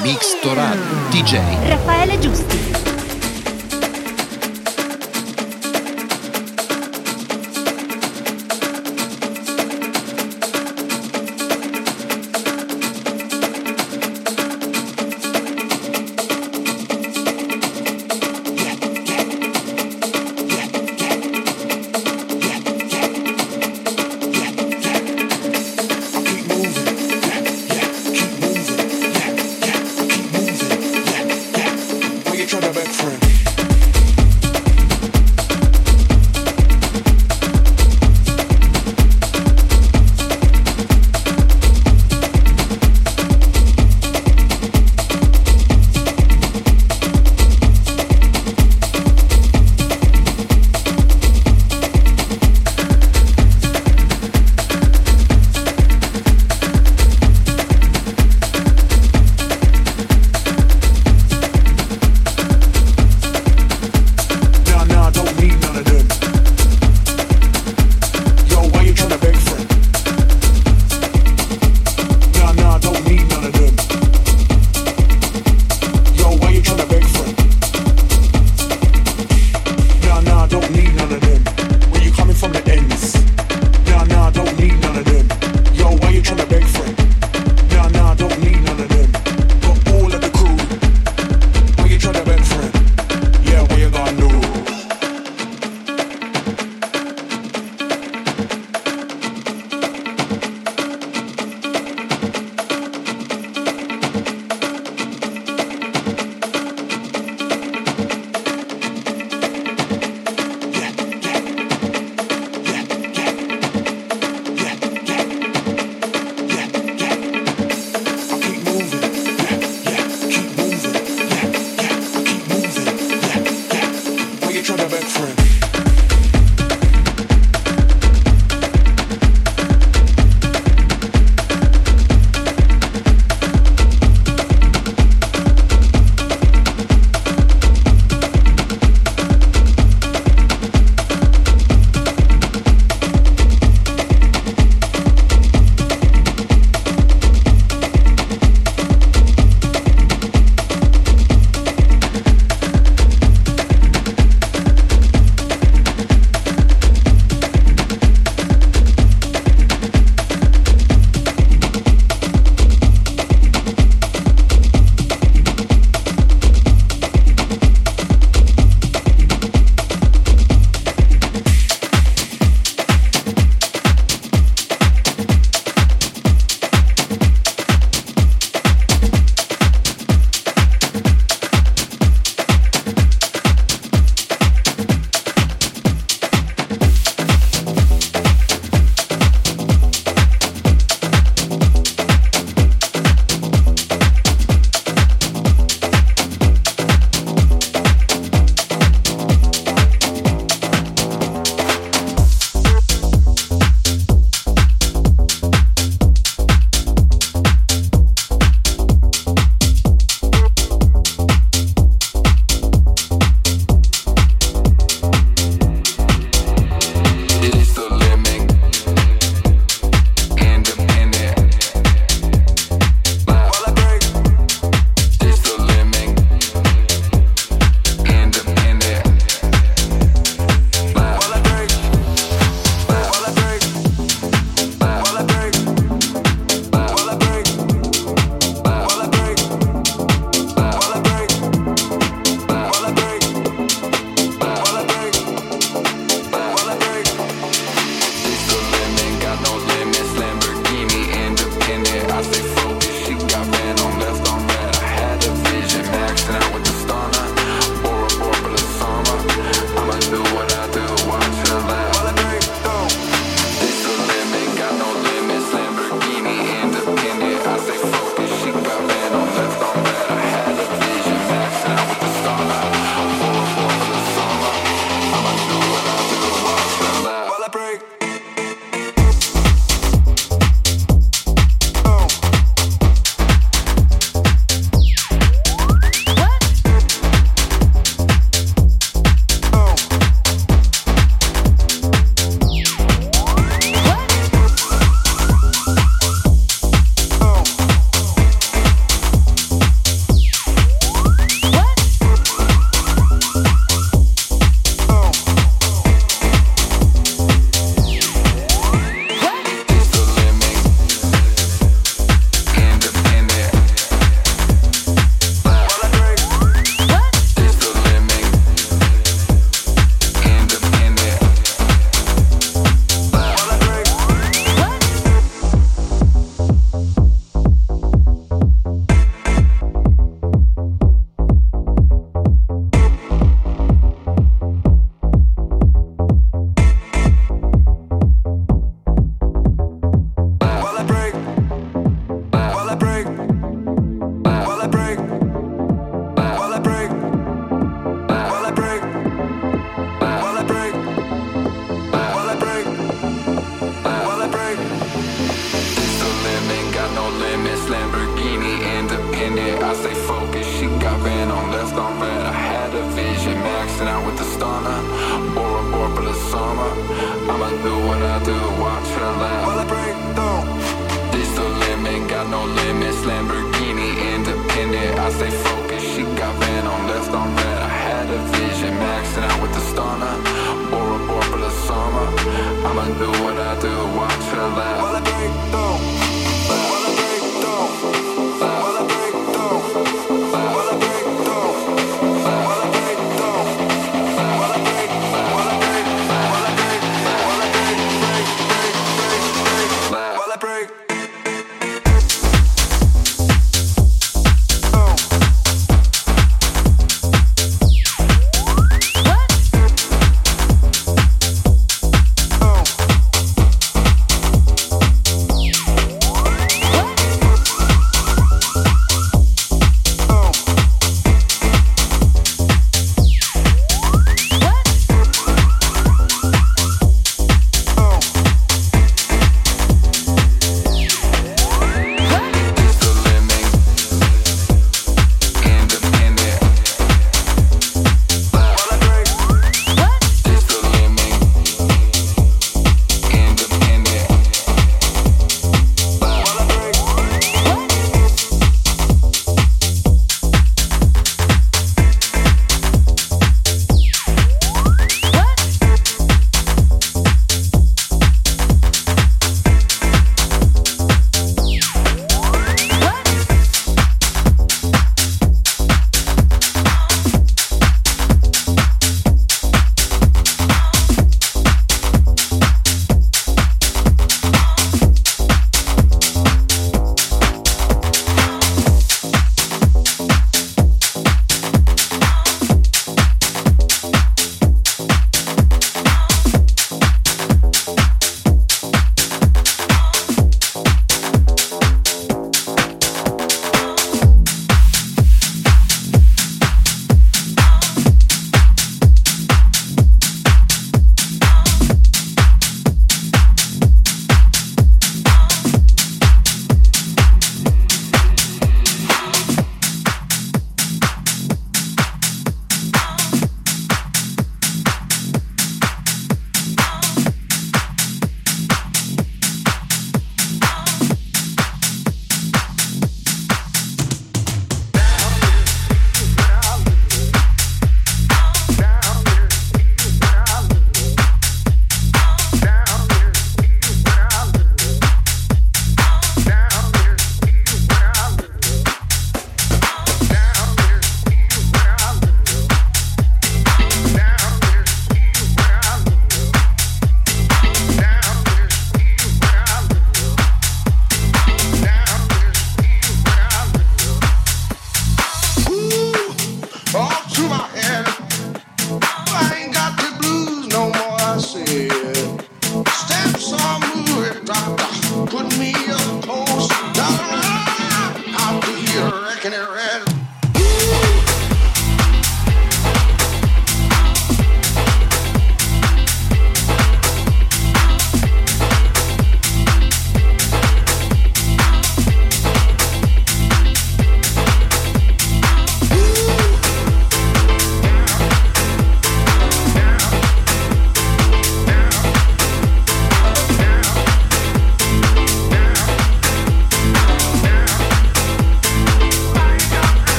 Mixtoradio. DJ Raffaele Giusti.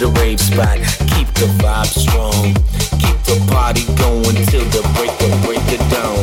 the rave spot. Keep the vibe strong. Keep the party going till the break of break of dawn.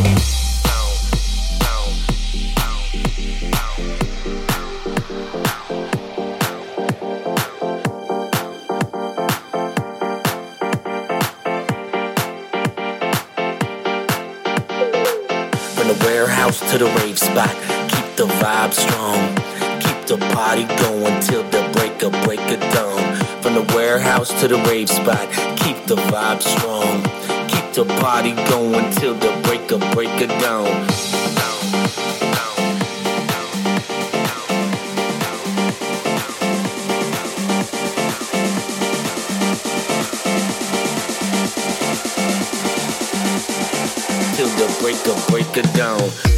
to the rave spot. Keep the vibe strong. Keep the party going till the break of break of dawn. Till the break of break of dawn.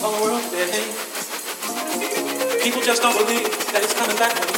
Of the world. People just don't believe that it's coming back